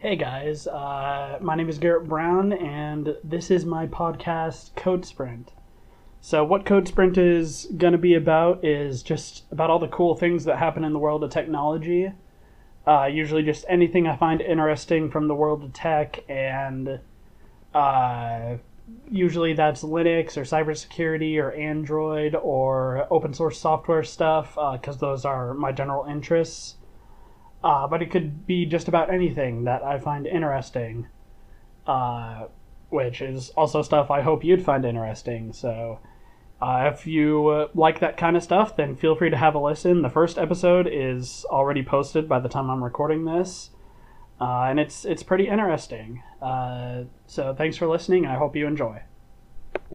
Hey guys, uh, my name is Garrett Brown, and this is my podcast, Code Sprint. So, what Code Sprint is going to be about is just about all the cool things that happen in the world of technology. Uh, usually, just anything I find interesting from the world of tech, and uh, usually that's Linux or cybersecurity or Android or open source software stuff, because those are my general interests. Uh, but it could be just about anything that I find interesting, uh, which is also stuff I hope you'd find interesting. So, uh, if you uh, like that kind of stuff, then feel free to have a listen. The first episode is already posted by the time I'm recording this, uh, and it's it's pretty interesting. Uh, so, thanks for listening, I hope you enjoy.